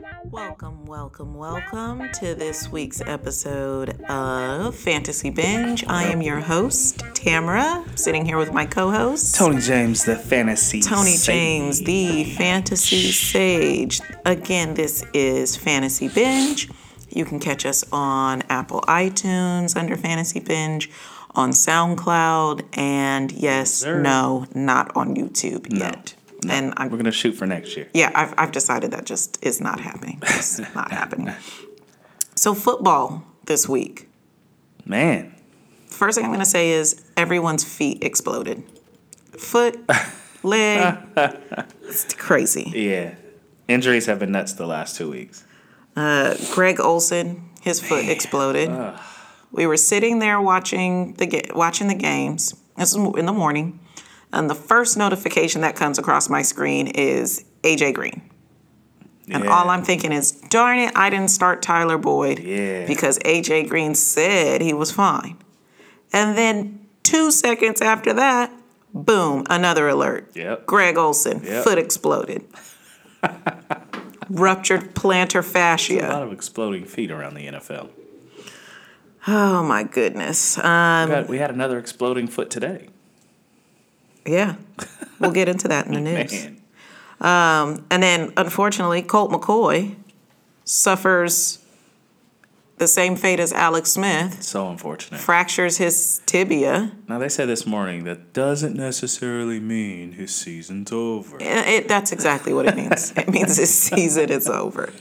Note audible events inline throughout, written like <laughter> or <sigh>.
Welcome, welcome, welcome to this week's episode of Fantasy Binge. I am your host, Tamara, sitting here with my co host, Tony James, the fantasy. Tony sage. James, the fantasy sage. Again, this is Fantasy Binge. You can catch us on Apple iTunes under Fantasy Binge, on SoundCloud, and yes, sir. no, not on YouTube yet. And I'm We're gonna shoot for next year. yeah, I've, I've decided that just is not happening. It's <laughs> not happening. So, football this week. Man, First thing I'm going to say is everyone's feet exploded. Foot, <laughs> leg, it's crazy. yeah. Injuries have been nuts the last two weeks. Uh, Greg Olsen, his foot exploded. We were sitting there watching the ga- watching the games. This is in the morning, and the first notification that comes across my screen is AJ Green. And Yeah. all I'm thinking is, darn it, I didn't start Tyler Boyd Yeah. because AJ Green said he was fine. And then two seconds after that, boom, another alert. Yep. Greg Olsen, Yep. foot exploded. Ruptured plantar fascia. A lot of exploding feet around the NFL. Oh my goodness. Um, We, got- we had another exploding foot today. Yeah, we'll get into that in the <laughs> news. Man, um, And then, unfortunately, Colt McCoy suffers the same fate as Alex Smith, so unfortunate. fractures his tibia. Now they said this morning that doesn't necessarily mean his season's over. It, it- that's exactly what it means. it means his <laughs> season is over.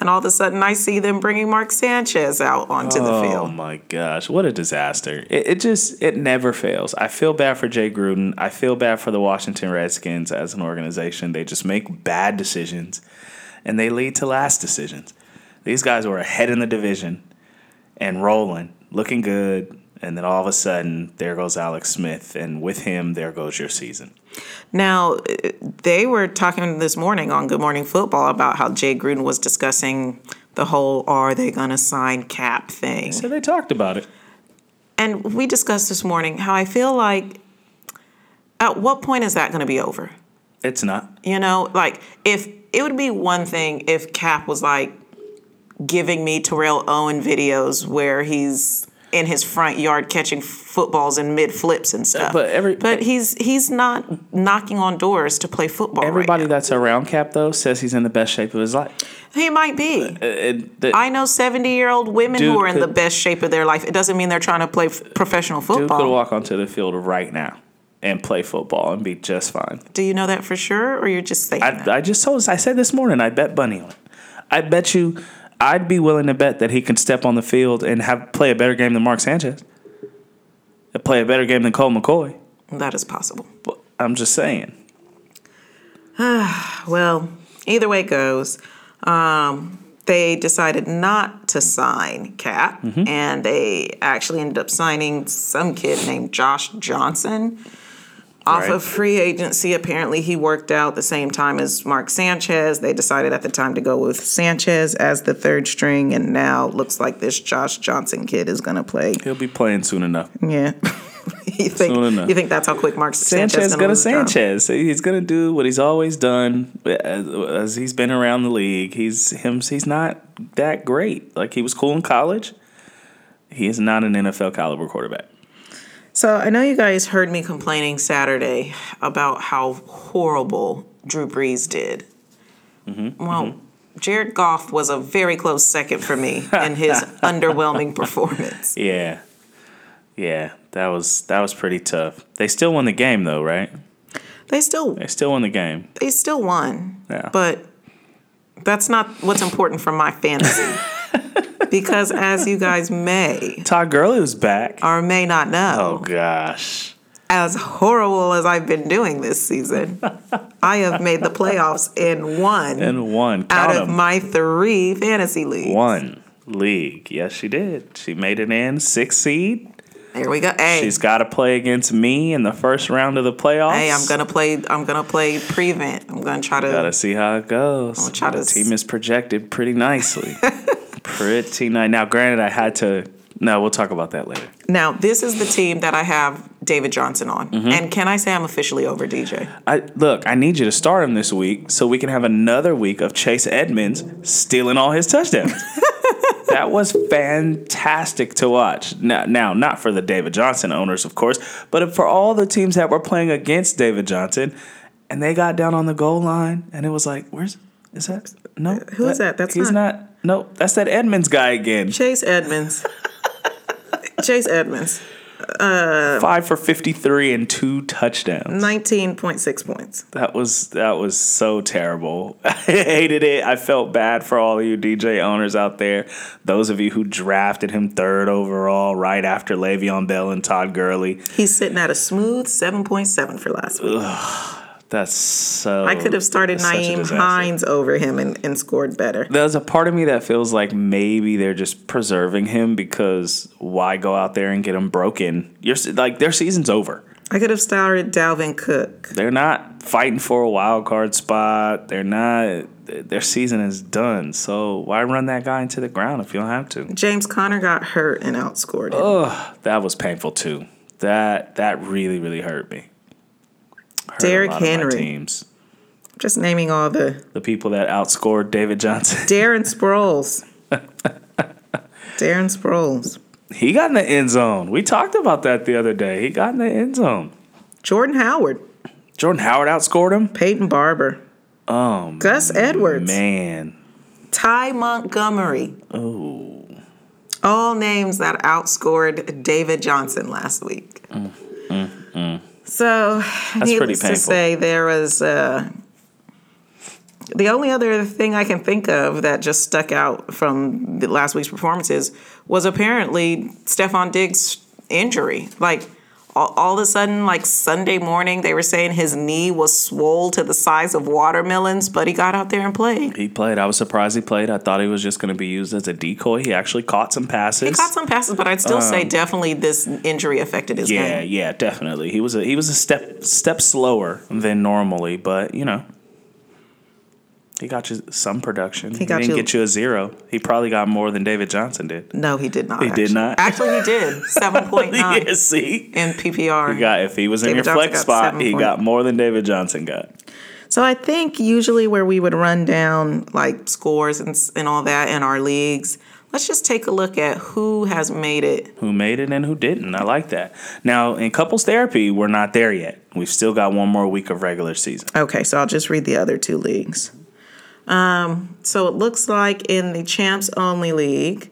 And all of a sudden, I see them bringing Mark Sanchez out onto the oh, field. Oh my gosh, what a disaster. It, it just, it never fails. I feel bad for Jay Gruden. I feel bad for the Washington Redskins as an organization. They just make bad decisions and they lead to last decisions. These guys were ahead in the division and rolling, looking good. And then all of a sudden, there goes Alex Smith. And with him, there goes your season. Now, they were talking this morning on Good Morning Football about how Jay Gruden was discussing the whole "Are they going to sign Cap?" thing. So they talked about it. And we discussed this morning how I feel like at what point is that going to be over? It's not. You know, like if it would be one thing if Cap was like giving me Terrell Owen videos where he's in his front yard catching footballs in mid flips and stuff. But every- but he's he's not knocking on doors to play football. Everybody right that's around Cap, though, says he's in the best shape of his life. he might be. Uh, uh, it- the- I know seventy year old women who are in the best shape of their life. It doesn't mean they're trying to play f- professional football. Dude could walk onto the field right now and play football and be just fine. Do you know that for sure, or you're just saying that? I, I just told I said this morning I bet Bunny on it. I bet you I'd be willing to bet that he can step on the field and have play a better game than Mark Sanchez. And play a better game than Colt McCoy. that is possible. But I'm just saying. <sighs> Well, either way it goes, um, they decided not to sign Cap, Mm-hmm. and they actually ended up signing some kid named Josh Johnson off Right. of free agency. Apparently, he worked out the same time as Mark Sanchez. They decided at the time to go with Sanchez as the third string, and now looks like this Josh Johnson kid is going to play. He'll be playing soon enough. Yeah. <laughs> you think Soon enough. you think that's how quick Mark Sanchez, is gonna gonna lose his job? Sanchez. He's gonna do what he's always done as, as he's been around the league. He's him. He's not that great. Like he was cool in college. He is not an NFL caliber quarterback. So I know you guys heard me complaining Saturday about how horrible Drew Brees did. Mm-hmm. Well, mm-hmm. Jared Goff was a very close second for me in his <laughs> underwhelming performance. Yeah, yeah. That was that was pretty tough. They still won the game though, right? They still They still won the game. they still won, Yeah. but that's not what's important for my fantasy. <laughs> because as you guys may Todd Gurley was back. or may not know. Oh gosh. as horrible as I've been doing this season, <laughs> I have made the playoffs in one And one. out of 'em. my three fantasy leagues. one league. Yes, she did. She made it in six seed. There we go. Hey, She's got to play against me in the first round of the playoffs. hey, I'm gonna play. I'm gonna play prevent. I'm gonna try to. Gotta see how it goes. I'm try to the s- team is projected pretty nicely. <laughs> pretty nice. Now, granted, I had to. No, we'll talk about that later. Now, this is the team that I have David Johnson on. Mm-hmm. And can I say I'm officially over DJ? I look, I need you to start him this week so we can have another week of Chase Edmonds stealing all his touchdowns. <laughs> that was fantastic to watch. Now, now, not for the David Johnson owners, of course, but for all the teams that were playing against David Johnson, and they got down on the goal line, and it was like, "Where's is that? No, Who is that? That's he's not- not. No, that's that Edmonds guy again. Chase Edmonds. <laughs> Chase Edmonds. Uh, Five for fifty-three and two touchdowns. 19.6 points. That was that was so terrible. <laughs> I hated it. I felt bad for all of you DJ owners out there. Those of you who drafted him third overall, right after Le'Veon Bell and Todd Gurley. He's sitting at a smooth 7.7 for last week. That's so. I could have started Nyheim. Hines over him and, and scored better. There's a part of me that feels like maybe they're just preserving him because why go out there and get him broken? You're like their season's over. I could have started Dalvin Cook. They're not fighting for a wild card spot. They're not. Their season is done. So why run that guy into the ground if you don't have to? James Conner got hurt and outscored him. Ugh, that was painful too. That that really really hurt me. Derrick lot of my Henry. teams, Just naming all the the people that outscored David Johnson. <laughs> Darren Sproles. Darren Sproles. he got in the end zone. We talked about that the other day. He got in the end zone. Jordan Howard. Jordan Howard outscored him. Peyton Barber. Oh Gus Edwards. man, Ty Montgomery. oh All names that outscored David Johnson last week. Mm, mm, mm. So, That's needless to say, there was uh, the only other thing I can think of that just stuck out from the last week's performances was apparently Stefon Diggs' injury. Like all, all of a sudden, like Sunday morning, they were saying his knee was swole to the size of watermelons, but he got out there and played. he played. I was surprised he played. I thought he was just going to be used as a decoy. He actually caught some passes. He caught some passes, but I'd still say definitely this injury affected his Um, Yeah, game. yeah, definitely. He was a he was a step step slower than normally, but you know, he got you some production. He, got didn't you- get you a zero. He probably got more than David Johnson did. No, he did not. He did not? Actually, he did. <laughs> 7.9 <laughs> yeah, see, in PPR. he got if he was in David your Johnson flex spot, seven he got more than David Johnson got. So I think usually where we would run down like scores and, and all that in our leagues, let's just take a look at who has made it. Who made it and who didn't? I like that. Now in couples therapy, we're not there yet. We've still got one more week of regular season. Okay, so I'll just read the other two leagues. Um, so it looks like in the Champs Only League,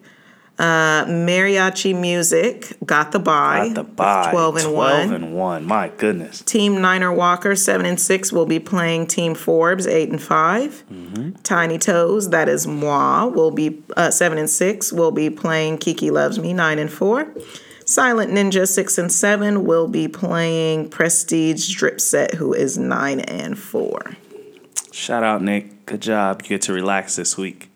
uh, Mariachi Music got the bye. Got the bye. 12 and 12 1. and one. My goodness. Team Niner Walker, 7 and 6, will be playing Team Forbes, 8 and 5. Tiny Toes, that is moi, will be uh, 7 and 6, will be playing Kiki Loves Me, 9 and 4. Silent Ninja, 6 and 7, will be playing Prestige Drip Set, who is 9 and 4. Shout out Nick. Good job. You get to relax this week.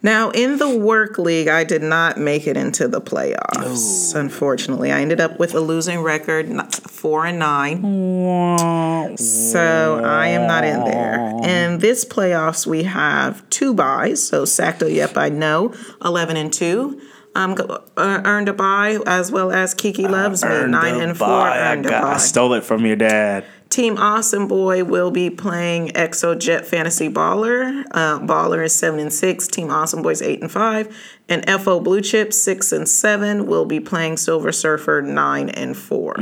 Now, in the work league, I did not make it into the playoffs. Unfortunately, I ended up with a losing record, four and nine. So I am not in there. In this playoffs, we have two buys. So Sacto Yep, I know, eleven and two. Um, uh, earned a buy as well as Kiki Loves Me, nine and four. bye. I, Earned a got- I stole it from your dad. Team Awesome Boy will be playing Exo Jet Fantasy Baller. Uh, Baller is seven and six. Team Awesome Boys eight and five. And FO Blue Chip six and seven will be playing Silver Surfer nine and four.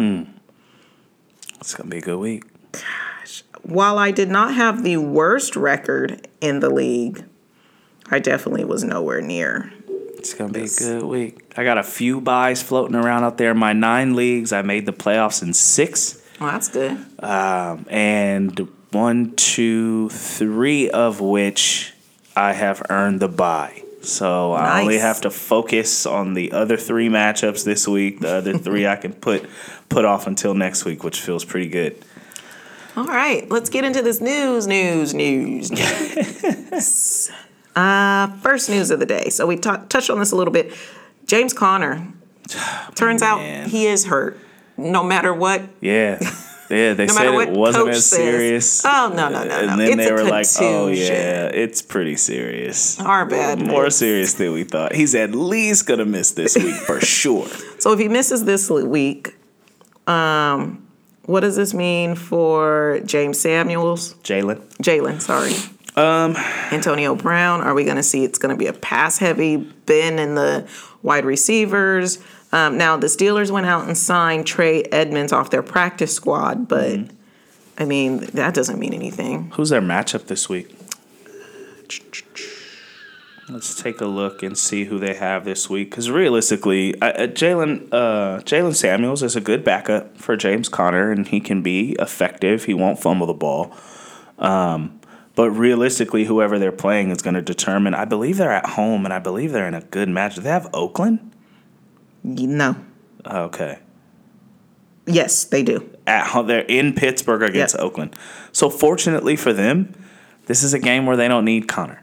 It's gonna be a good week. Gosh, while I did not have the worst record in the league, I definitely was nowhere near. It's gonna be a good week. I got a few buys floating around out there in my nine leagues. I made the playoffs in six, Well, that's good. um, and one, two, three of which I have earned the buy. So I only have to focus on the other three matchups this week. The other three I can put put off until next week, which feels pretty good. All right, let's get into this news, news, news, news. <laughs> uh, first news of the day. So we ta- touched on this a little bit. James Conner. <sighs> Turns Man. out he is hurt. No matter what, Yeah. Yeah, they <laughs> no said it wasn't as says. serious. Oh no, no, no, no! And then it's they were like, "Oh yeah, it's pretty serious. Our bad. More news. serious than we thought. He's at least gonna miss this week for <laughs> sure. So if he misses this week, Um, what does this mean for James Samuels? Jaylen. Jaylen, sorry. Um, Antonio Brown. Are we going to see it's going to be a pass heavy bin in the wide receivers? Um, now the Steelers went out and signed Trey Edmunds off their practice squad, but mm-hmm. I mean that doesn't mean anything. Who's their matchup this week? <sighs> Let's take a look and see who they have this week. Because realistically, uh, Jaylen uh, Jaylen Samuels is a good backup for James Conner, and he can be effective. He won't fumble the ball. Um, but realistically, whoever they're playing is going to determine. I believe they're at home, and I believe they're in a good match. Do they have Oakland? No. Okay. Yes, they do. At home, they're in Pittsburgh against yep. Oakland. So fortunately for them, this is a game where they don't need Conner.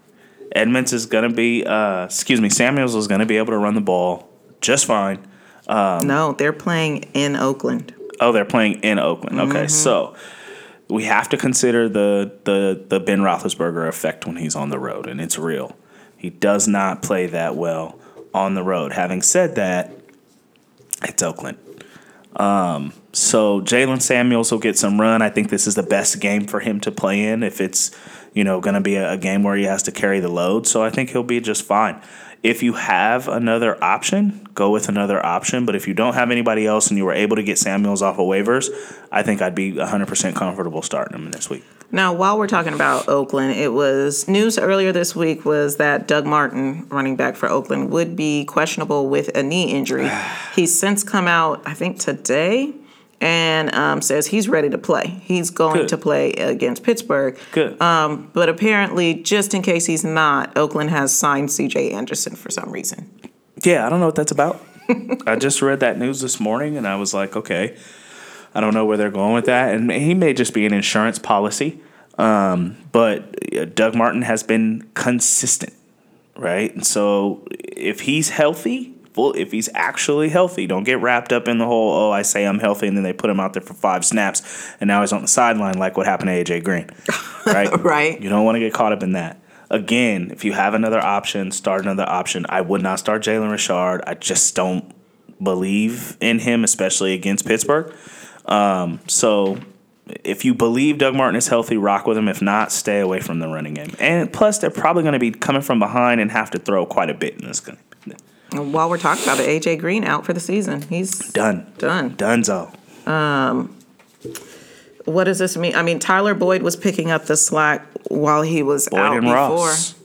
Edmunds is going to be, uh, excuse me, Samuels is going to be able to run the ball just fine. Um, no, they're playing in Oakland. Oh, they're playing in Oakland. Okay, mm-hmm. so we have to consider the the the Ben Roethlisberger effect when he's on the road, and it's real. He does not play that well on the road. Having said that, it's Oakland. Um, so Jaylen Samuels will get some run. I think this is the best game for him to play in if it's you know, going to be a, a game where he has to carry the load. So I think he'll be just fine. If you have another option, go with another option. But if you don't have anybody else and you were able to get Samuels off of waivers, I think I'd be 100% comfortable starting him this week. Now, while we're talking about Oakland, it was news earlier this week was that Doug Martin, running back for Oakland, would be questionable with a knee injury. <sighs> He's since come out, I think today, and um, says he's ready to play. He's going Good. to play against Pittsburgh. Good. Um, but apparently, just in case he's not, Oakland has signed C.J. Anderson for some reason. Yeah, I don't know what that's about. <laughs> I just read that news this morning, and I was like, okay, I don't know where they're going with that, and he may just be an insurance policy. Um, but uh, Doug Martin has been consistent, right? And so if he's healthy, full if he's actually healthy. Don't get wrapped up in the whole oh I say I'm healthy and then they put him out there for five snaps and now he's on the sideline like what happened to AJ Green. <laughs> Right? right. You don't want to get caught up in that. Again, if you have another option, start another option. I would not start Jalen Richard. I just don't believe in him, especially against Pittsburgh. Um, so if you believe Doug Martin is healthy, rock with him. If not, stay away from the running game. And plus, they're probably going to be coming from behind and have to throw quite a bit in this game. While we're talking about it, AJ Green out for the season. He's done. Done. Donezo. Um, what does this mean? I mean, Tyler Boyd was picking up the slack while he was Boyd out and before. Ross.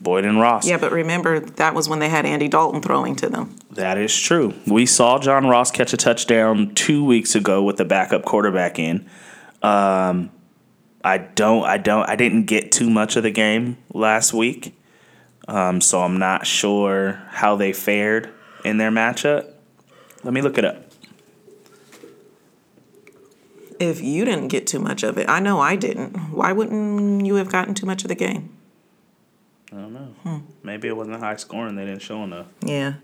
Boyd and Ross. Yeah, but remember that was when they had Andy Dalton throwing to them. That is true. We saw John Ross catch a touchdown two weeks ago with the backup quarterback in. Um, I don't, I don't, I didn't get too much of the game last week. Um, so I'm not sure how they fared in their matchup. Let me look it up. If you didn't get too much of it, I know I didn't. Why wouldn't you have gotten too much of the game? I don't know. Hmm. Maybe it wasn't high scoring. They didn't show enough. Yeah.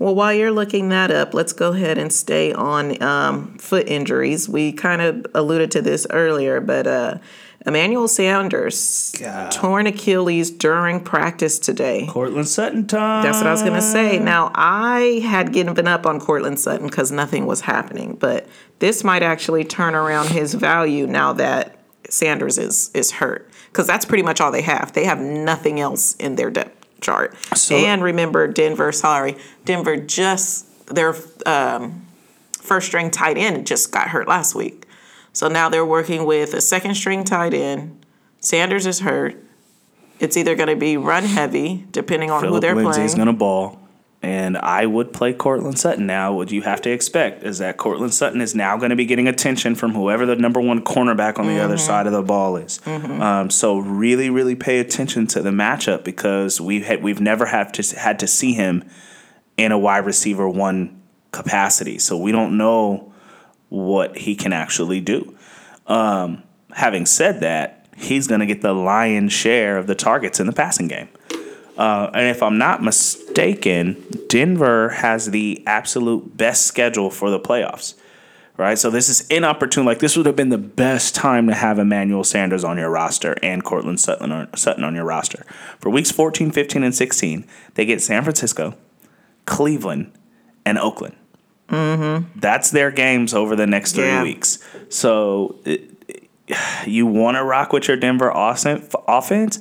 Well, while you're looking that up, let's go ahead and stay on um, foot injuries. We kind of alluded to this earlier, but uh, Emmanuel Sanders God. torn Achilles during practice today. Courtland Sutton time. That's what I was going to say. Now, I had given up on Courtland Sutton because nothing was happening, but this might actually turn around his value now that Sanders is is hurt because that's pretty much all they have. They have nothing else in their depth chart. So, and remember, Denver. Sorry, Denver just their um, first string tight end just got hurt last week. So now they're working with a second string tight end. Sanders is hurt. It's either going to be run heavy, depending on Phillip who they're playing. Lindsay's playing. going to ball. And I would play Courtland Sutton now. What you have to expect is that Courtland Sutton is now going to be getting attention from whoever the number one cornerback on the mm-hmm. other side of the ball is. Mm-hmm. Um, so really, really pay attention to the matchup because we had, we've never have to had to see him in a wide receiver one capacity. So we don't know what he can actually do. Um, having said that, he's going to get the lion's share of the targets in the passing game. Uh, and if I'm not mistaken, Denver has the absolute best schedule for the playoffs. Right, so this is inopportune. Like this would have been the best time to have Emmanuel Sanders on your roster and Courtland Sutton on, Sutton on your roster. For weeks 14, 15, and 16, they get San Francisco, Cleveland, and Oakland. Mm-hmm. That's their games over the next three Yeah. weeks. So it, you want to rock with your Denver offen- offense,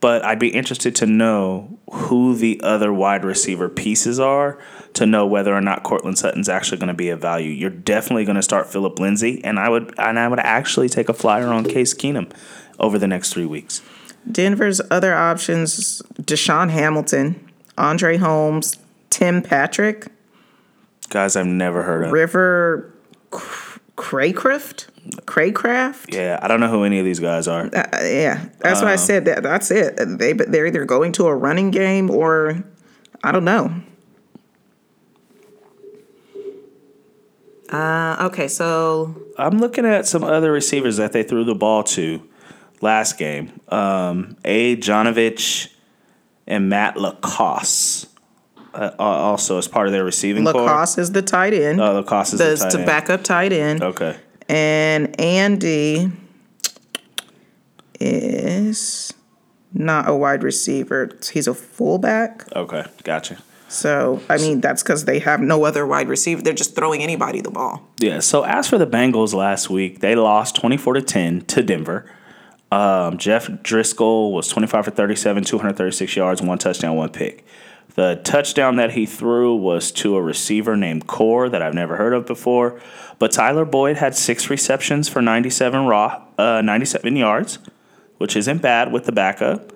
but I'd be interested to know who the other wide receiver pieces are to know whether or not Courtland Sutton's actually going to be a value. You're definitely going to start Phillip Lindsay, and I would and I would actually take a flyer on Case Keenum over the next three weeks. Denver's other options: DaeSean Hamilton, Andre Holmes, Tim Patrick, Guys, I've never heard of. River Cr- Cracraft. Cracraft. Yeah, I don't know who any of these guys are. Uh, yeah, that's Um, what I said. That that's it. They they're either going to a running game or I don't know. Uh, okay, so I'm looking at some other receivers that they threw the ball to last game. Um, A. Janovich and Matt LaCosse. Uh, also as part of their receiving core. LaCosse is the tight end. Oh, LaCosse is the, the tight end. backup tight end, Okay. and Andy is not a wide receiver. He's a fullback. Okay. Gotcha. So I mean, that's because they have no other wide receiver. They're just throwing anybody the ball. Yeah. So as for the Bengals last week, they lost 24 to 10 to Denver. Um, Jeff Driskel was 25 for 37, 236 yards, one touchdown, one pick. The touchdown that he threw was to a receiver named Core that I've never heard of before. But Tyler Boyd had six receptions for 97 raw, uh, 97 yards, which isn't bad with the backup.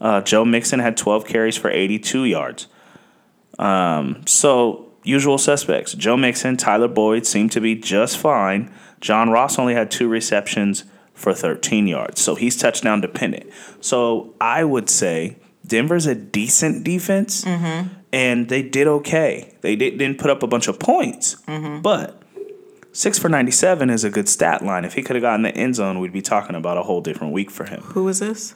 Uh, Joe Mixon had 12 carries for 82 yards. Um, so usual suspects: Joe Mixon, Tyler Boyd seemed to be just fine. John Ross only had two receptions for 13 yards, so he's touchdown dependent. So I would say Denver's a decent defense, and they did okay. They did, didn't put up a bunch of points, but six for 97 is a good stat line. If he could have gotten the end zone, we'd be talking about a whole different week for him. Who is this?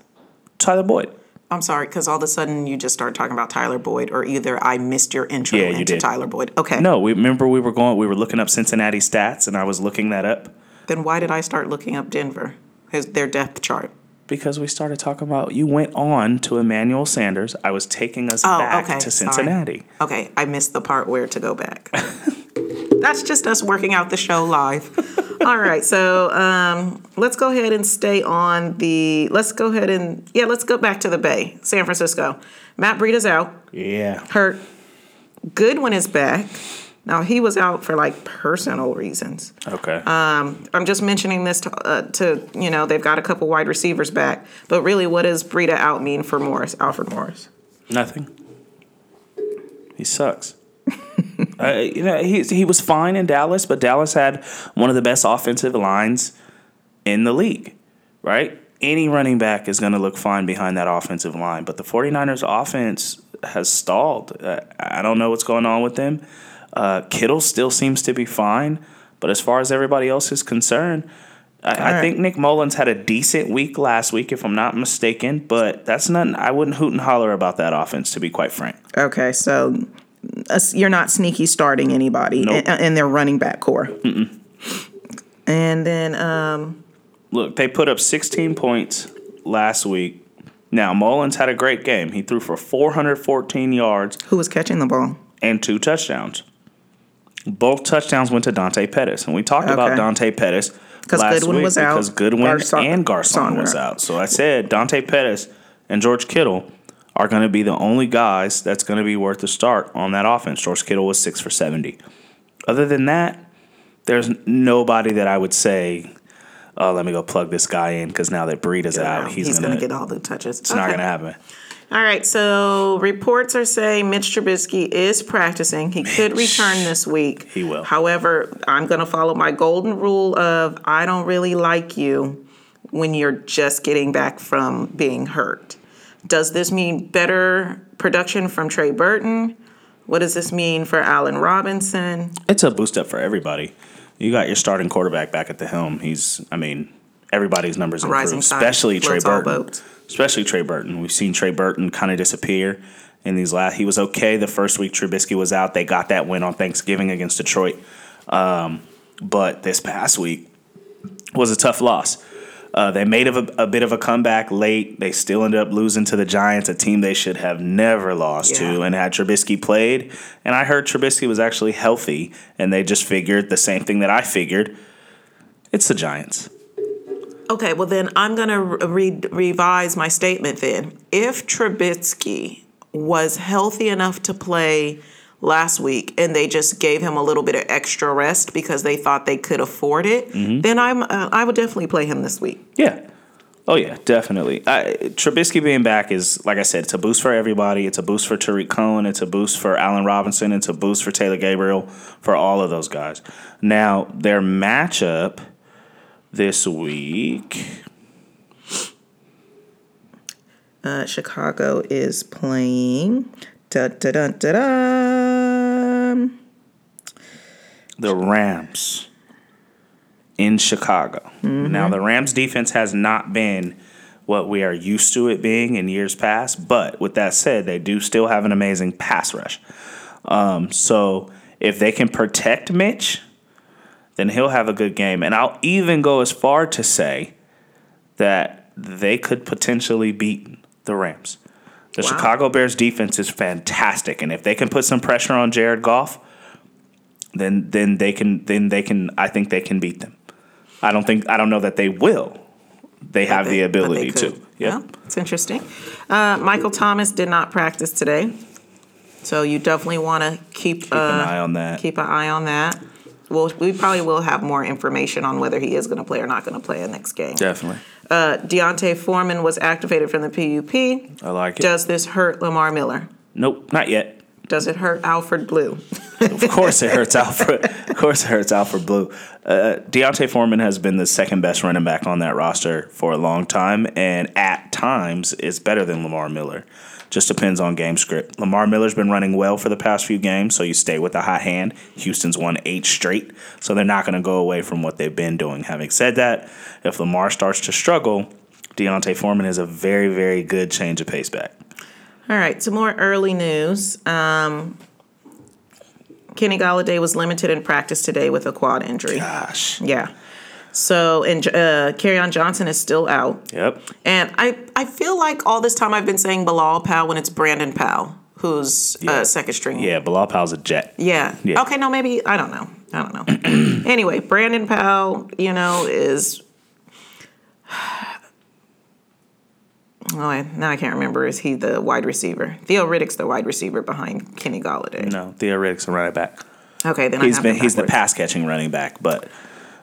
Tyler Boyd. I'm sorry, because all of a sudden you just start talking about Tyler Boyd, or either I missed your intro Yeah, you into did. Tyler Boyd. Okay. No, we remember we were going. We were looking up Cincinnati stats, and I was looking that up. Then why did I start looking up Denver? His their depth chart. Because we started talking about you went on to Emmanuel Sanders. I was taking us Oh, back okay, to sorry. Cincinnati. Okay, I missed the part where to go back. <laughs> That's just us working out the show live. <laughs> All right, so um, let's go ahead and stay on the. Let's go ahead and yeah, let's go back to the Bay, San Francisco. Matt Breida's out, Yeah. hurt. Goodwin is back. Now he was out for like personal reasons. Okay. I'm just mentioning this to, uh, to you know they've got a couple wide receivers back, but really, what does Breida out mean for Morris, Alfred Morris? Nothing. He sucks. <laughs> uh, you know, he he was fine in Dallas, but Dallas had one of the best offensive lines in the league, right? Any running back is going to look fine behind that offensive line, but the 49ers offense has stalled. Uh, I don't know what's going on with them. Uh, Kittle still seems to be fine, but as far as everybody else is concerned, I, I think Nick Mullens had a decent week last week, if I'm not mistaken. But that's nothing. I wouldn't hoot and holler about that offense, to be quite frank. Okay, so uh, you're not sneaky starting anybody Nope. in, in their running back core. And then um, Look, they put up 16 points last week. Now Mullens had a great game. He threw for 414 yards who was catching the ball? and two touchdowns. Both touchdowns went to Dante Pettis, and we talked about Dante Pettis last Goodwin week was out, because Goodwin Garcon- and Garcon was out. So I said Dante Pettis and George Kittle are going to be the only guys that's going to be worth a start on that offense. George Kittle was six for 70. Other than that, there's nobody that I would say, oh, let me go plug this guy in because now that Breed is out, he's, he's going to to. get all the touches. It's not going to happen. All right, so reports are saying Mitch Trubisky is practicing. He could return this week. He will. However, I'm going to follow my golden rule of I don't really like you when you're just getting back from being hurt. Does this mean better production from Trey Burton? What does this mean for Allen Robinson? It's a boost up for everybody. You got your starting quarterback back at the helm. He's, I mean, everybody's numbers improved, Rising especially Trey Burton. Especially Trey Burton. We've seen Trey Burton kind of disappear in these last. He was okay the first week Trubisky was out. They got that win on Thanksgiving against Detroit, um, but this past week was a tough loss. Uh, they made a, a, bit of a comeback late. They still ended up losing to the Giants, a team they should have never lost yeah. to. And had Trubisky played, and I heard Trubisky was actually healthy, and they just figured the same thing that I figured. It's the Giants. Okay, well then I'm gonna re- revise my statement. Then, if Trubisky was healthy enough to play last week and they just gave him a little bit of extra rest because they thought they could afford it, mm-hmm. then I'm uh, I would definitely play him this week. Yeah. Oh yeah, definitely. I, Trubisky being back is like I said, it's a boost for everybody. It's a boost for Tarik Cohen. It's a boost for Allen Robinson. It's a boost for Taylor Gabriel. For all of those guys. Now their matchup this week. Uh, Chicago is playing Da, da, da, da, da. The Rams in Chicago. Mm-hmm. Now, the Rams defense has not been what we are used to it being in years past, but with that said, they do still have an amazing pass rush. Um, so if they can protect Mitch, then he'll have a good game. And I'll even go as far to say that they could potentially beat the Rams. The wow. Chicago Bears defense is fantastic, and if they can put some pressure on Jared Goff, then then they can then they can I think they can beat them. I don't think I don't know that they will. They but have they, the ability to. Yep. Yeah, it's interesting. Uh, Michael Thomas did not practice today, so you definitely want to keep, keep uh, an eye on that. Keep an eye on that. Well, we probably will have more information on whether he is going to play or not going to play in the next game. Definitely. Uh, D'Onta Foreman was activated from the PUP. I like it. Does this hurt Lamar Miller? Nope, not yet. Does it hurt Alfred Blue? <laughs> of course it hurts Alfred. Of course it hurts Alfred Blue. Uh, D'Onta Foreman has been the second best running back on that roster for a long time, and at times is better than Lamar Miller. Just depends on game script. Lamar Miller's been running well for the past few games, so you stay with the hot hand. Houston's won eight straight, so they're not going to go away from what they've been doing. Having said that, if Lamar starts to struggle, D'Onta Foreman is a very, very good change of pace back. All right, some more early news. Um, Kenny Golladay was limited in practice today with a quad injury. Gosh. Yeah. So and uh, Kerryon Johnson is still out. Yep. And I I feel like all this time I've been saying Bilal Powell when it's Brandon Powell who's uh, yeah. uh, second string. Yeah, Bilal Powell's a jet. Yeah. yeah. Okay. No, maybe I don't know. I don't know. <clears throat> anyway, Brandon Powell, you know, is. Oh, I, now I can't remember. Is he the wide receiver? Theo Riddick's the wide receiver behind Kenny Golladay. No, Theo Riddick's a running back. Okay, then he's been he's the pass catching running back, but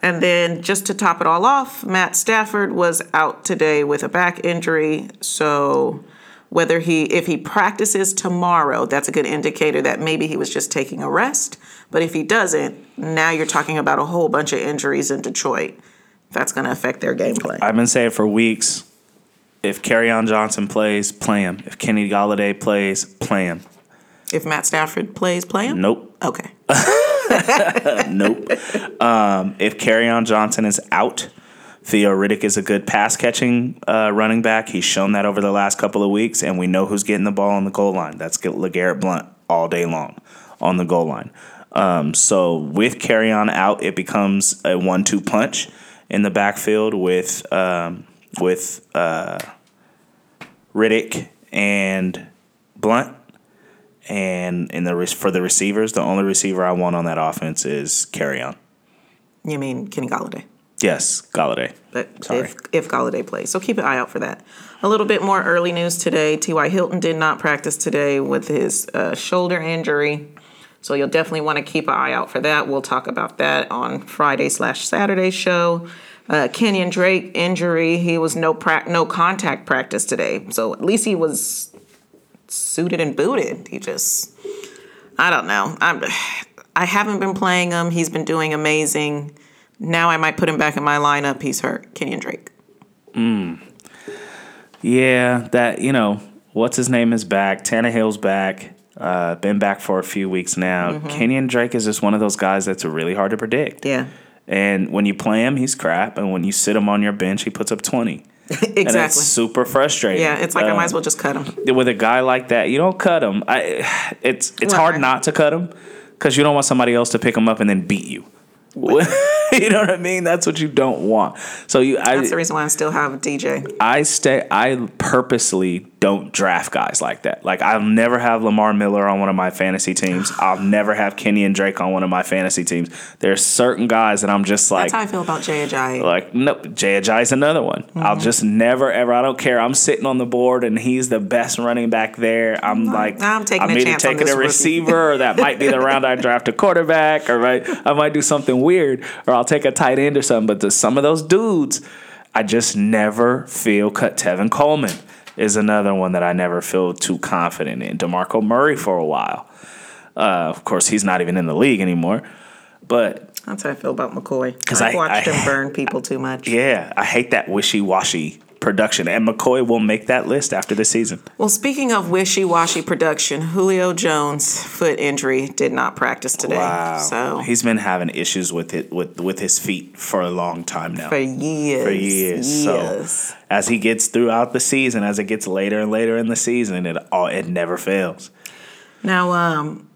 and then just to top it all off, Matt Stafford was out today with a back injury. So whether he if he practices tomorrow, that's a good indicator that maybe he was just taking a rest. But if he doesn't, now you're talking about a whole bunch of injuries in Detroit. That's going to affect their gameplay. I've been saying for weeks, if Kerryon Johnson plays, play him. If Kenny Golladay plays, play him. If Matt Stafford plays, play him. Nope. Okay. <laughs> nope. Um, if Kerryon Johnson is out, Theo Riddick is a good pass catching uh, running back. He's shown that over the last couple of weeks, and we know who's getting the ball on the goal line. That's LeGarrette Blunt all day long on the goal line. Um, so with Kerryon out, it becomes a one-two punch in the backfield with um, with uh, Riddick and Blunt and in the for the receivers, the only receiver I want on that offense is Kerryon. You mean Kenny Golladay? Yes, Golladay. But Sorry. if if Golladay plays, so keep an eye out for that. A little bit more early news today. T.Y. Hilton did not practice today with his uh, shoulder injury, so you'll definitely want to keep an eye out for that. We'll talk about that on Friday slash Saturday show. Uh, Kenyan Drake injury. He was no pra- no contact practice today, so at least he was suited and booted. He just, I don't know. I'm, I haven't been playing him. He's been doing amazing. Now I might put him back in my lineup. He's hurt. Kenyan Drake. Mm. Yeah, that you know, what's his name is back. Tannehill's back. Uh, been back for a few weeks now. Mm-hmm. Kenyan Drake is just one of those guys that's really hard to predict. Yeah. And when you play him, he's crap, and when you sit him on your bench, he puts up twenty. exactly. <laughs> And it's super frustrating. Yeah, it's like I might as um, well just cut him. With a guy like that, you don't cut him. I, it's it's hard not to cut him because you don't want somebody else to pick him up and then beat you. <laughs> you know what I mean? That's what you don't want. So you, I, That's the reason why I still have DJ. I stay. I purposely don't draft guys like that. Like I'll never have Lamar Miller on one of my fantasy teams. <sighs> I'll never have Kenyan Drake on one of my fantasy teams. There's certain guys that I'm just like. That's how I feel about Jay Ajayi. Like nope, Jay Ajayi's another one. Mm-hmm. I'll just never ever. I don't care. I'm sitting on the board and he's the best running back there. I'm like I'm taking a either chance on taking a receiver or that might be the round I draft a quarterback or right. I might do something weird or I'll take a tight end or something. But to some of those dudes, I just never feel cut. Tevin Coleman is another one that I never feel too confident in. Demarco Murray for a while. Uh, of course, he's not even in the league anymore. But That's how I feel about McCoy. 'Cause I've I- watched I- him <laughs> burn people too much. yeah, I hate that wishy washy production. And McCoy will make that list after the season. Well, speaking of wishy-washy production, Julio Jones' foot injury did not practice today. So he's been having issues with it with with his feet for a long time now. for years, For years. years. So as he gets throughout the season, as it gets later and later in the season, it all it never fails. Now, um,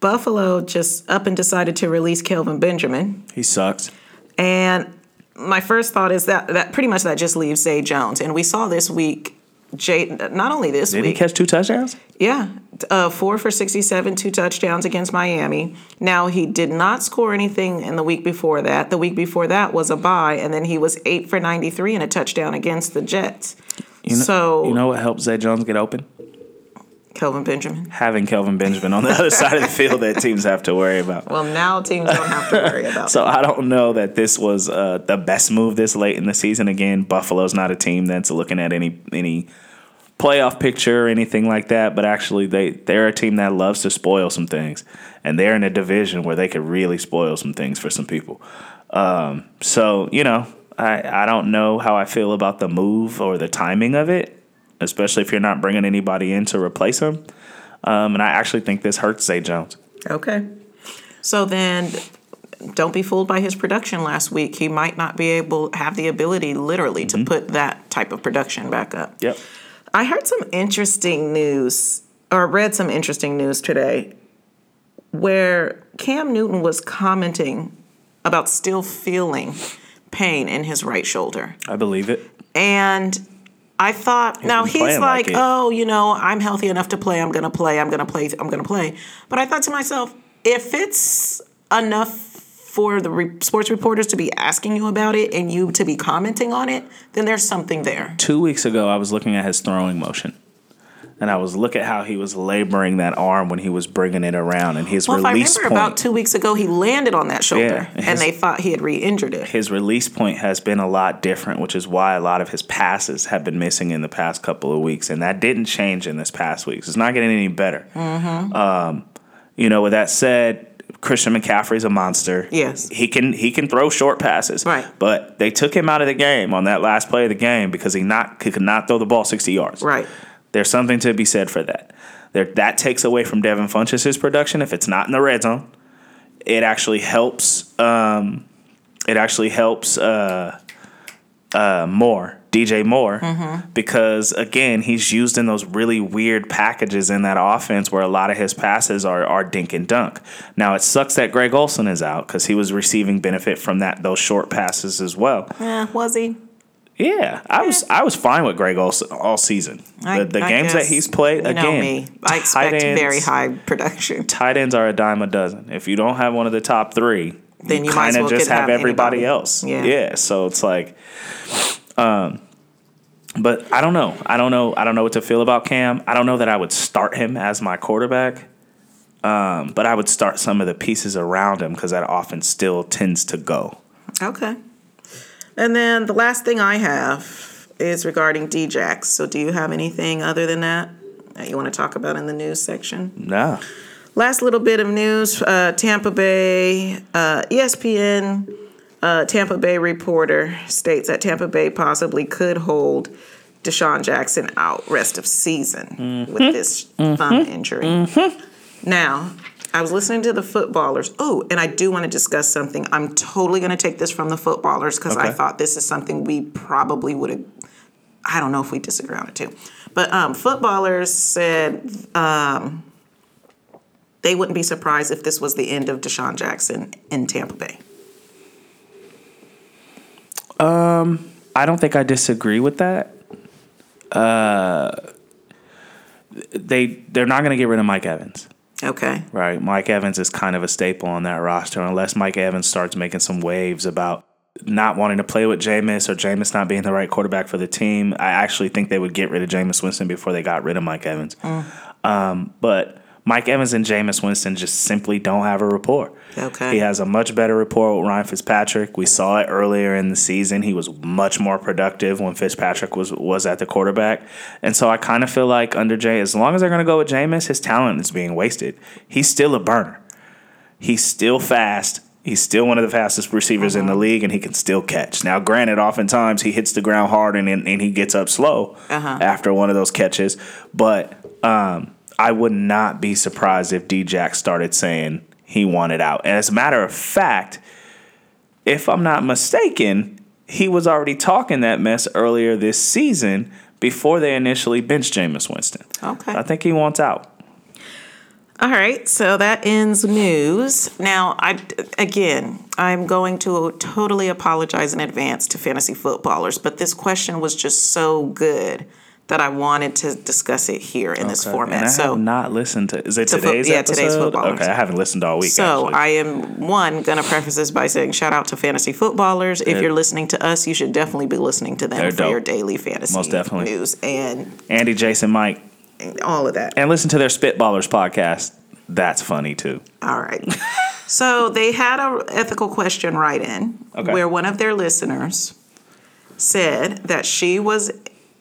Buffalo just up and decided to release Kelvin Benjamin, He sucks. and my first thought is that that pretty much that just leaves Zay Jones, and we saw this week. Jay, not only this week. Did he week, catch two touchdowns? Yeah, uh, four for 67, two touchdowns against Miami. Now, he did not score anything in the week before that. The week before that was a bye, and then he was eight for 93 and a touchdown against the Jets. You know, so, you know what helps Zay Jones get open? Kelvin Benjamin. Having Kelvin Benjamin on the other side of the field that teams have to worry about. Well, now teams don't have to worry about <laughs> So I don't know that this was uh, the best move this late in the season. Again, Buffalo's not a team that's looking at any any playoff picture or anything like that. But actually, they they're a team that loves to spoil some things, and they're in a division where they could really spoil some things for some people. Um, so you know, I I don't know how I feel about the move or the timing of it, especially if you're not bringing anybody in to replace him. Um, and I actually think this hurts Zay Jones. Okay. So then don't be fooled by his production last week. He might not be able have the ability literally to put that type of production back up. Yep. I heard some interesting news or read some interesting news today where Cam Newton was commenting about still feeling pain in his right shoulder. I believe it. And I thought, now he's like, like oh, you know, I'm healthy enough to play. I'm going to play. I'm going to play. I'm going to play. But I thought to myself, if it's enough for the re- sports reporters to be asking you about it and you to be commenting on it, then there's something there. two weeks ago, I was looking at his throwing motion, and I was look at how he was laboring that arm when he was bringing it around, and his release. Well, if I remember point. about two weeks ago, he landed on that shoulder, Yeah, and they thought he had re-injured it. his release point has been a lot different, which is why a lot of his passes have been missing in the past couple of weeks, and that didn't change in this past week. It's not getting any better. Mm-hmm. Um, you know, with that said, Christian McCaffrey's a monster. Yes. he can he can throw short passes. Right. but they took him out of the game on that last play of the game because he not he could not throw the ball sixty yards. Right. There's something to be said for that. There, that takes away from Devin Funchess' production if it's not in the red zone. It actually helps. Um, it actually helps uh, uh, Moore, DJ Moore, Mm-hmm. because again, he's used in those really weird packages in that offense where a lot of his passes are are dink and dunk. Now it sucks that Greg Olsen is out because he was receiving benefit from that those short passes as well. Eh, was he? Yeah, I was I was fine with Greg Olsen all season. I- the the games that he's played you again. know me. I expect ends- very high production. Tight ends are a dime a dozen. If you don't have one of the top three, Then you as kind of well just have, have everybody anybody. else. Yeah. yeah. So it's like, um, but I don't know. I don't know. I don't know what to feel about Cam. I don't know that I would start him as my quarterback. Um, but I would start some of the pieces around him because that offense still tends to go. Okay. And then the last thing I have is regarding Djax. So do you have anything other than that that you want to talk about in the news section? No. Last little bit of news uh, Tampa Bay, uh, ESPN, uh, Tampa Bay reporter states that Tampa Bay possibly could hold DeSean Jackson out rest of season with this thumb injury. Now, I was listening to the footballers. Oh, and I do want to discuss something. I'm totally going to take this from the footballers because I thought this is something we probably would have. I don't know if we disagree on it too. But um, footballers said um, they wouldn't be surprised if this was the end of DeSean Jackson in Tampa Bay. Um, I don't think I disagree with that. Uh, they they're not going to get rid of Mike Evans, Okay. right? Mike Evans is kind of a staple on that roster unless Mike Evans starts making some waves about not wanting to play with Jameis or Jameis not being the right quarterback for the team. I actually think they would get rid of Jameis Winston before they got rid of Mike Evans. Um, but Mike Evans and Jameis Winston just simply don't have a rapport. Okay. He has a much better rapport with Ryan Fitzpatrick. We saw it earlier in the season. He was much more productive when Fitzpatrick was was at the quarterback. And so I kind of feel like under Jay, as long as they're going to go with Jameis, his talent is being wasted. He's still a burner. He's still fast. He's still one of the fastest receivers in the league, and he can still catch. Now, granted, oftentimes he hits the ground hard and, and, and he gets up slow Uh-huh. after one of those catches. But um, I would not be surprised if D Jack started saying he wanted out. And as a matter of fact, if I'm not mistaken, he was already talking that mess earlier this season before they initially benched Jameis Winston. Okay. I think he wants out. All right, so that ends news. Now, I again, I'm going to totally apologize in advance to fantasy footballers, but this question was just so good that I wanted to discuss it here in this format. And I so, have not listened to. Is it To fo- today's yeah, episode? today's footballers. Okay, I haven't listened all week. so actually. I am one going to preface this by saying shout out to fantasy footballers. If Yeah. you're listening to us, you should definitely be listening to them for dope. your daily fantasy Most definitely. news and Andy, Jason, Mike, all of that. and listen to their Spitballers podcast. That's funny too. All right. <laughs> so they had a ethical question right in Okay. where one of their listeners said that she was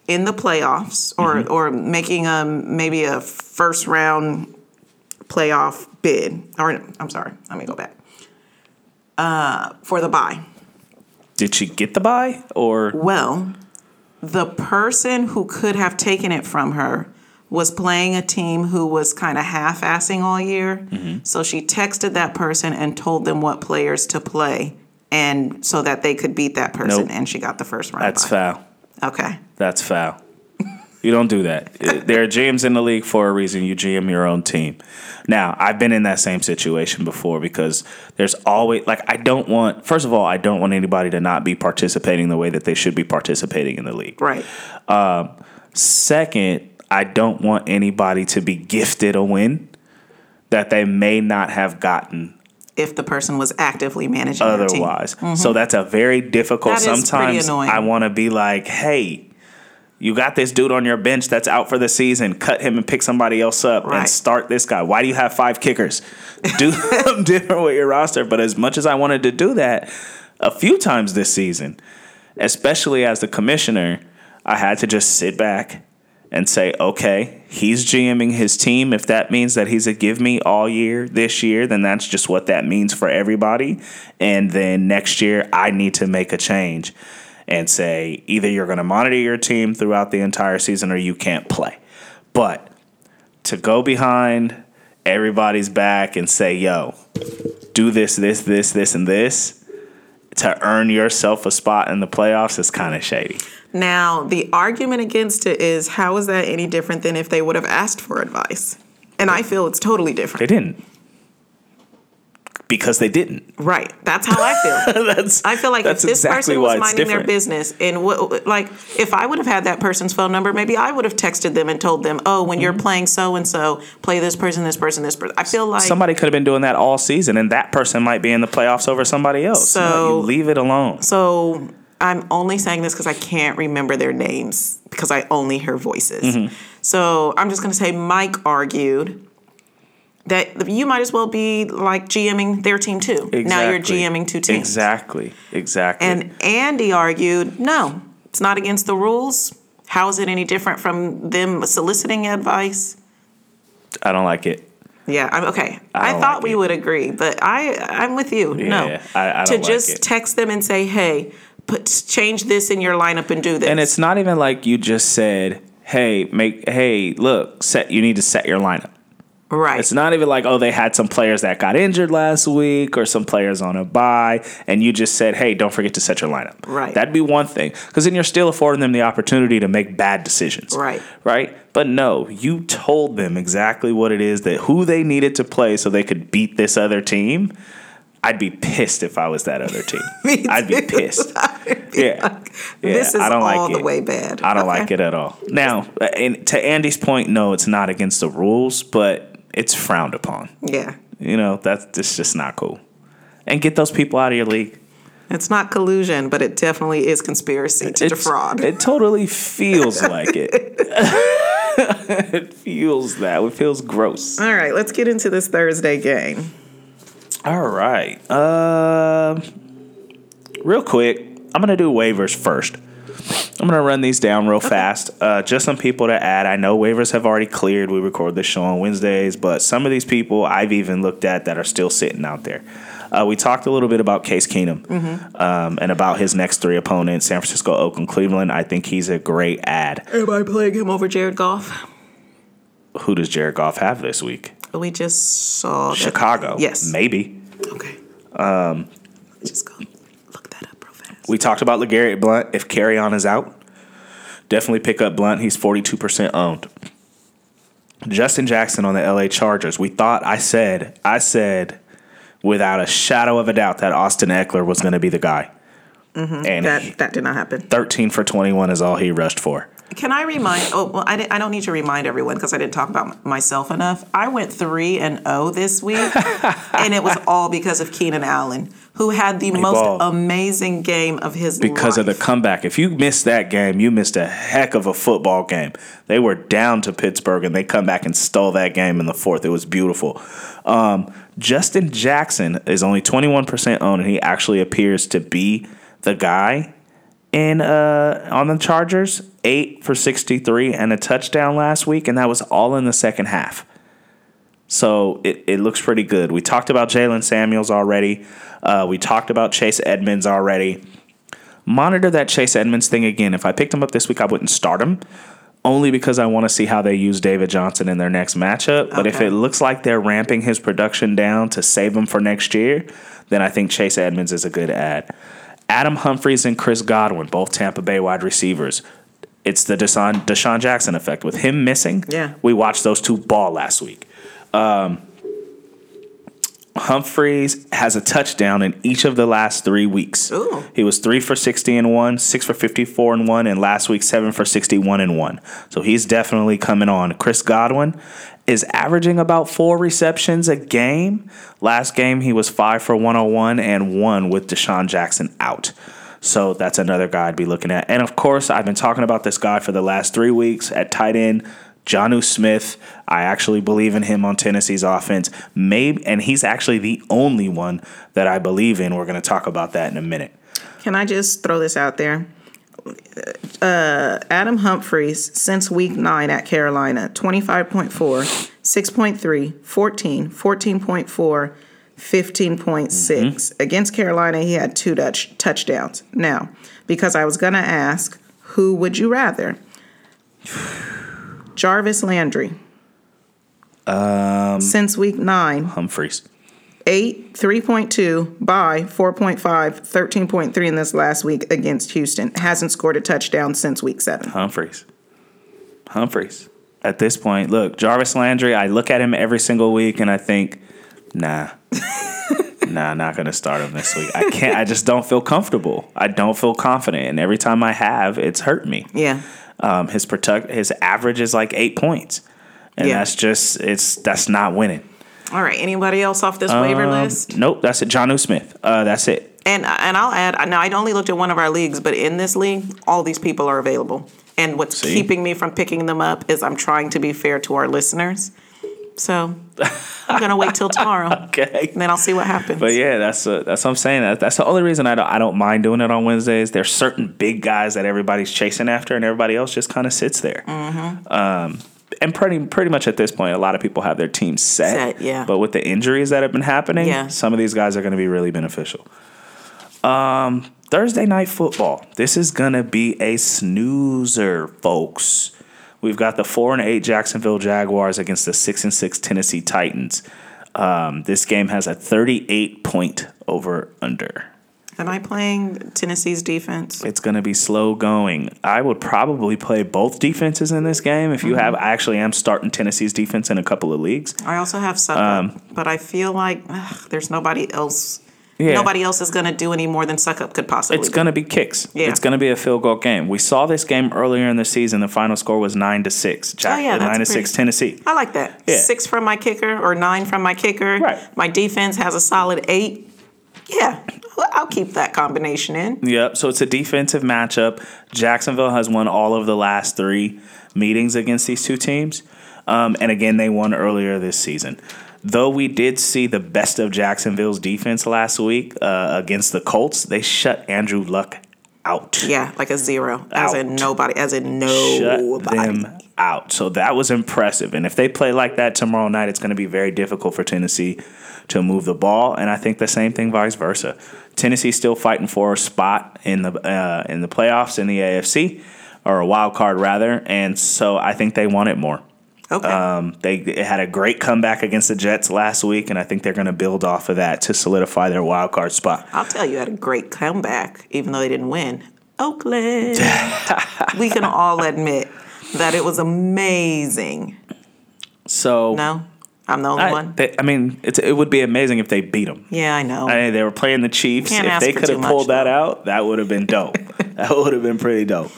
in the playoffs or Mm-hmm. or making a maybe a first round playoff bid or I'm sorry, let me go back. Uh, for the buy. Did she get the buy or Well, the person who could have taken it from her was playing a team who was kind of half assing all year. Mm-hmm. So she texted that person and told them what players to play and so that they could beat that person Nope. and she got the first round. that's bye. foul? Okay. That's foul. You don't do that. <laughs> there are GMs in the league for a reason. You GM your own team. Now, I've been in that same situation before because there's always like I don't want. First of all, I don't want anybody to not be participating the way that they should be participating in the league. Right. Um, second, I don't want anybody to be gifted a win that they may not have gotten If the person was actively managing otherwise. Mm-hmm. So that's a very difficult. That Sometimes. I want to be like, hey, you got this dude on your bench that's out for the season. Cut him and pick somebody else up Right. and start this guy. Why do you have five kickers? Do <laughs> something different with your roster. But as much as I wanted to do that a few times this season, especially as the commissioner, I had to just sit back and say, okay, he's GMing his team. If that means that he's a give me all year this year, then that's just what that means for everybody. And then next year, I need to make a change and say either you're going to monitor your team throughout the entire season or you can't play. But to go behind everybody's back and say, yo, do this, this, this, this, and this to earn yourself a spot in the playoffs is kind of shady. Now, the argument against it is how is that any different than if they would have asked for advice? And I feel it's totally different. They didn't. Because they didn't. Right. That's how I feel. <laughs> that's I feel like if this exactly person was minding their business and what, like, if I would have had that person's phone number, maybe I would have texted them and told them, "Oh, when you're Mm-hmm. playing so and so, play this person, this person, this person." I feel like Somebody could have been doing that all season, and that person might be in the playoffs over somebody else. So- you leave it alone. so. I'm only saying this because I can't remember their names because I only hear voices. Mm-hmm. So I'm just going to say Mike argued that you might as well be like GMing their team too. Now you're GMing two teams. Exactly. Exactly. And Andy argued, no, it's not against the rules. How is it any different from them soliciting advice? I don't like it. Yeah, I'm okay. I I, thought like we it. would agree, but I I'm with you. no, I- I to like just it. text them and say, hey, put change this in your lineup and do this. And it's not even like you just said, "Hey, make hey, look, set you need to set your lineup." Right. It's not even like, "Oh, they had some players that got injured last week or some players on a bye," and you just said, "Hey, don't forget to set your lineup." Right. That'd be one thing cuz then you're still affording them the opportunity to make bad decisions. Right. Right? But no, you told them exactly what it is that who they needed to play so they could beat this other team. I'd be pissed if I was that other <laughs> team. I'd be pissed. <laughs> I'd be Yeah. like, Yeah, this is I don't like all the it. way bad. I don't Okay. like it at all. Now, and to Andy's point, no, it's not against the rules, but it's frowned upon. Yeah. You know, that's it's just not cool. And get those people out of your league. It's not collusion, but it definitely is conspiracy to It's- defraud. It totally feels <laughs> like it. <laughs> it feels that. It feels gross. All right, let's get into this Thursday game. All right. Um, real quick, I'm gonna do waivers first. I'm gonna run these down real fast. Uh, just some people to add. I know waivers have already cleared. We record this show on Wednesdays, but some of these people I've even looked at that are still sitting out there. Uh, we talked a little bit about Case Keenum um, and about his next three opponents: San Francisco, Oakland, Cleveland. I think he's a great ad. Everybody playing him over Jared Goff. Who does Jared Goff have this week? We just saw that- Chicago. Yes. maybe. Okay. Um, just go look that up real fast. We talked about LeGarrette Blount. If Kerryon is out, definitely pick up Blount. He's 42% owned. Justin Jackson on the LA Chargers. We thought, I said, I said without a shadow of a doubt that Austin Ekeler was going to be the guy. Mm-hmm. And he- That that did not happen. 13 for 21 is all he rushed for. Can I remind? Oh, well, I, I don't need to remind everyone because I didn't talk about myself enough. I went three and zero this week, <laughs> and it was all because of Keenan Allen, who had the most balled. amazing game of his because of the comeback. If you missed that game, you missed a heck of a football game. They were down to Pittsburgh and they come back and stole that game in the fourth. It was beautiful. Um, Justin Jackson is only 21% owned and he actually appears to be the guy in uh, on the Chargers. 8 for 63 and a touchdown last week and that was all in the second half. So it, it looks pretty good. We talked about Jaylen Samuels already. Uh, we talked about Chase Edmonds already monitor that Chase Edmonds thing again. If I picked him up this week, I wouldn't start him. Only because I want to see how they use David Johnson in their next matchup. But if it looks like they're ramping his production down to save him for next year, then I think Chase Edmonds is a good ad. Adam Humphries and Chris Godwin, both Tampa Bay wide receivers. It's the DeSean, DeSean Jackson effect. With him missing, Yeah. we watched those two ball last week. Um, Humphries has a touchdown in each of the last three weeks. Ooh. He was three for sixty and one, six for fifty-four and one, and last week seven for sixty-one and one. So he's definitely coming on. Chris Godwin is averaging about four receptions a game. Last game he was five for one hundred one and one with DeSean Jackson out. So that's another guy I'd be looking at. And of course, I've been talking about this guy for the last three weeks at tight end. Jonnu Smith, I actually believe in him on Tennessee's offense. Maybe, and he's actually the only one that I believe in. We're going to talk about that in a minute. Can I just throw this out there? Uh, Adam Humphries, since week nine at Carolina, 25.4, 6.3, 14, 14.4, 15.6. Against Carolina, he had two touch- touchdowns. Now, because I was going to ask, who would you rather? Jarvis Landry. Um, since week nine, Humphries. 8, 3.2, by 4.5, 13.3 in this last week against Houston. Hasn't scored a touchdown since week seven. Humphries. Humphries. At this point, look, Jarvis Landry, I look at him every single week and I think, nah. <laughs> nah, not gonna start him this week. I can't I just don't feel comfortable. I don't feel confident. And every time I have, it's hurt me. Yeah. Um, his protect his average is like eight points. And Yeah. that's just it's that's not winning. All right. Anybody else off this waiver Um, list? Nope, that's it. Jonnu Smith. Uh, that's it. And and I'll add. I now I only looked at one of our leagues, but in this league, all these people are available. And what's See? keeping me from picking them up is I'm trying to be fair to our listeners. So I'm gonna wait till tomorrow, <laughs> Okay. and then I'll see what happens. But yeah, that's uh, that's what I'm saying. That, that's the only reason I don't I don't mind doing it on Wednesdays. There's certain big guys that everybody's chasing after, and everybody else just kind of sits there. Mm-hmm. Um, and pretty pretty much at this point, a lot of people have their teams set. Set, yeah. But with the injuries that have been happening, Yeah. some of these guys are going to be really beneficial. Um, Thursday night football. This is gonna be a snoozer, folks. We've got the four and eight Jacksonville Jaguars against the six and six Tennessee Titans. Um, this game has a 38 point over under. Am I playing Tennessee's defense? It's going to be slow going. I would probably play both defenses in this game. If you have, I actually am starting Tennessee's defense in a couple of leagues. I also have Sutton, Um, but I feel like ugh, there's nobody else Yeah. Nobody else is going to do any more than Succop could possibly. It's going to be kicks. Yeah. It's going to be a field goal game. We saw this game earlier in the season. The final score was nine to six. Jack, Oh, yeah, that's nine to six Tennessee. I like that. Yeah. Six from my kicker or nine from my kicker. Right. My defense has a solid eight. Yeah, I'll keep that combination in. Yep. So it's a defensive matchup. Jacksonville has won all of the last three meetings against these two teams, um, and again they won earlier this season. Though we did see the best of Jacksonville's defense last week uh, against the Colts, they shut Andrew Luck out. Yeah, like a zero, as in nobody, as in no. shut nobody. them out. So that was impressive. And if they play like that tomorrow night, it's going to be very difficult for Tennessee to move the ball. And I think the same thing vice versa. Tennessee's still fighting for a spot in the uh, in the playoffs in the AFC or a wild card rather. And so I think they want it more. Okay. Um, they had a great comeback against the Jets last week, and I think they're going to build off of that to solidify their wild card spot. I'll tell you, had a great comeback, even though they didn't win. Oakland. <laughs> we can all admit that it was amazing. So No, I'm the only I, one. they, I mean, it's, it would be amazing if they beat them. Yeah, I know. Hey, they were playing the Chiefs. If they could have much, pulled that though. out, that would have been dope. <laughs> that would have been pretty dope.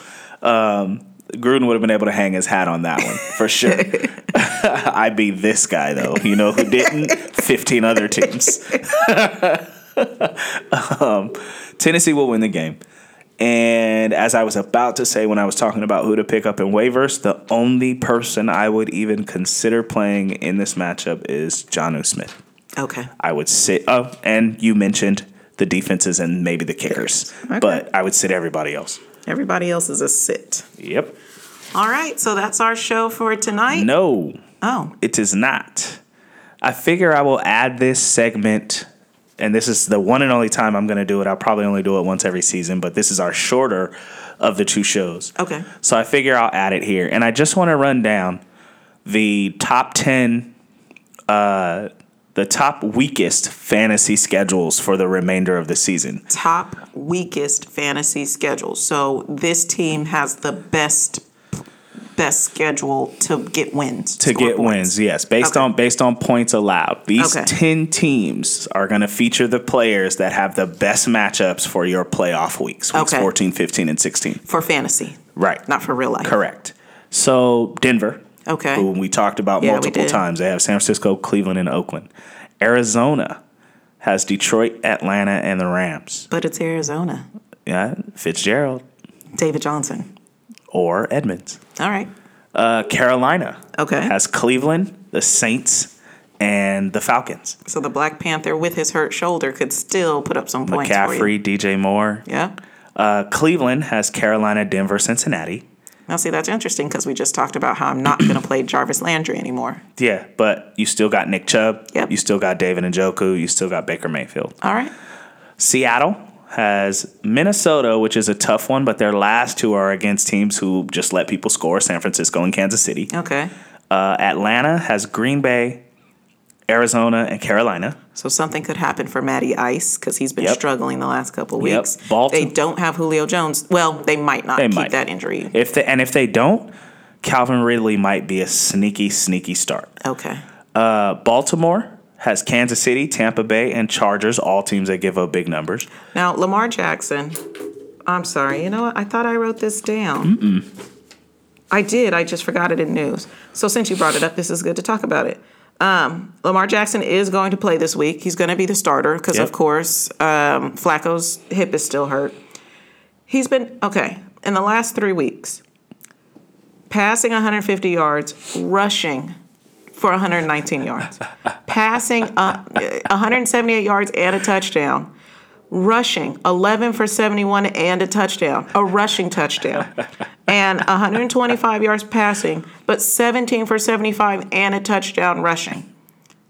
Um, Gruden would have been able to hang his hat on that one for sure. <laughs> I'd be this guy though. You know who didn't? Fifteen other teams. <laughs> um, Tennessee will win the game. And as I was about to say when I was talking about who to pick up in waivers, the only person I would even consider playing in this matchup is Jonnu Smith. okay. I would sit. Oh, and you mentioned the defenses and maybe the kickers, Okay. but I would sit everybody else. Everybody else is a sit. Yep. All right, so that's our show for tonight. No, Oh, it is not. I figure I will add this segment, and this is the one and only time I'm going to do it. I'll probably only do it once every season, but this is our shorter of the two shows. okay. So I figure I'll add it here. And I just want to run down the top 10, uh, the top weakest fantasy schedules for the remainder of the season. Top weakest fantasy schedules. So this team has the best best schedule to get wins. to get points. wins. Yes, based Okay. on based on points allowed. These Okay. ten teams are going to feature the players that have the best matchups for your playoff weeks, weeks Okay. 14, 15, and 16. for fantasy, Right. not for real life. Correct. So Denver, Okay. who we talked about Yeah, multiple times, they have San Francisco, Cleveland, and Oakland. Arizona has Detroit, Atlanta, and the Rams. But it's Arizona. Yeah, Fitzgerald David Johnson. or Edmonds. All right. Uh, Carolina Okay. has Cleveland, the Saints, and the Falcons. So the Black Panther with his hurt shoulder could still put up some points. McCaffrey, DJ Moore. Yeah. Uh, Cleveland has Carolina, Denver, Cincinnati. Now see that's interesting because we just talked about how I'm not going to play Jarvis Landry anymore. Yeah, but you still got Nick Chubb. Yep. You still got David Njoku. You still got Baker Mayfield. All right. Seattle has Minnesota, which is a tough one, but their last two are against teams who just let people score San Francisco and Kansas City. Okay. Uh, Atlanta has Green Bay, Arizona, and Carolina. So something could happen for Matty Ice because he's been Yep. struggling the last couple Yep. weeks. They don't have Julio Jones. Well, they might not They keep might. that injury. If they, and if they don't, Calvin Ridley might be a sneaky, sneaky start. Okay. Uh, Baltimore has Kansas City, Tampa Bay, and Chargers, all teams that give up big numbers. Now Lamar Jackson. I'm sorry. You know what? I thought I wrote this down. Mm-mm. I did. I just forgot it in news. So since you brought it up, this is good to talk about it. Um, Lamar Jackson is going to play this week. He's going to be the starter because, Yep. of course, um, Flacco's hip is still hurt. He's been okay in the last three weeks, passing 150 yards, rushing for 119 yards, passing uh, 178 yards and a touchdown, rushing. 11 for 71 and a touchdown, a rushing touchdown, <laughs> and 125 yards passing, but 17 for 75 and a touchdown rushing.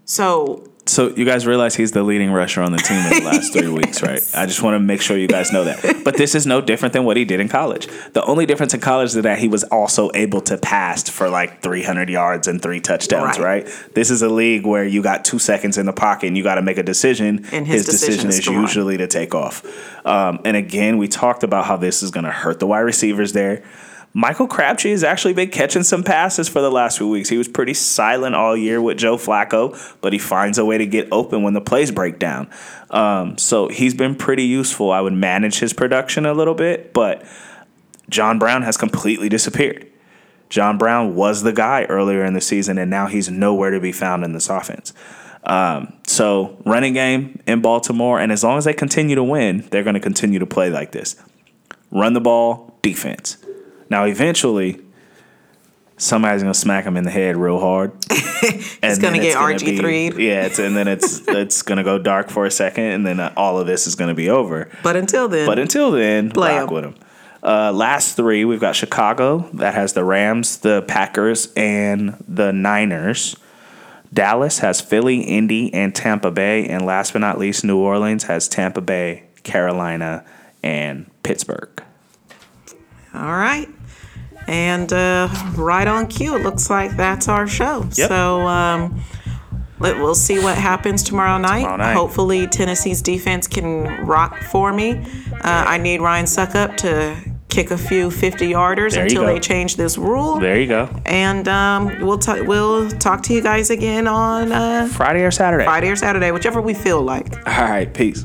So So you guys realize he's the leading rusher on the team in the last three <laughs> weeks, right? I just want to make sure you guys know that. But this is no different than what he did in college. The only difference in college is that he was also able to pass for like 300 yards and three touchdowns, Right. right? This is a league where you got two seconds in the pocket and you got to make a decision. And his decision is is to usually to take off. Um, and again, we talked about how this is going to hurt the wide receivers there. Michael Crabtree has actually been catching some passes for the last few weeks. He was pretty silent all year with Joe Flacco, but he finds a way to get open when the plays break down. Um, so he's been pretty useful. I would manage his production a little bit, but John Brown has completely disappeared. John Brown was the guy earlier in the season, and now he's nowhere to be found in this offense. Um, so, running game in Baltimore, and as long as they continue to win, they're going to continue to play like this run the ball, defense. Now, eventually, somebody's going to smack him in the head real hard. <laughs> He's going to get RG 3 Yeah, it's, and then it's <laughs> it's going to go dark for a second, and then uh, all of this is going to be over. But until then, But until then, Play rock 'em. with them. Uh, last three, we've got Chicago that has the Rams, the Packers, and the Niners. Dallas has Philly, Indy, and Tampa Bay. And last but not least, New Orleans has Tampa Bay, Carolina, and Pittsburgh. All right. And uh, right on cue, it looks like that's our show. Yep. So um, let, we'll see what happens tomorrow night. Tomorrow night. Hopefully, Tennessee's defense can rock for me. Uh, I need Ryan Succop to kick a few 50 yarders There until they change this rule. There you go. And um, we'll, ta- we'll talk to you guys again on uh, Friday or Saturday. Friday or Saturday, whichever we feel like. All right. Peace.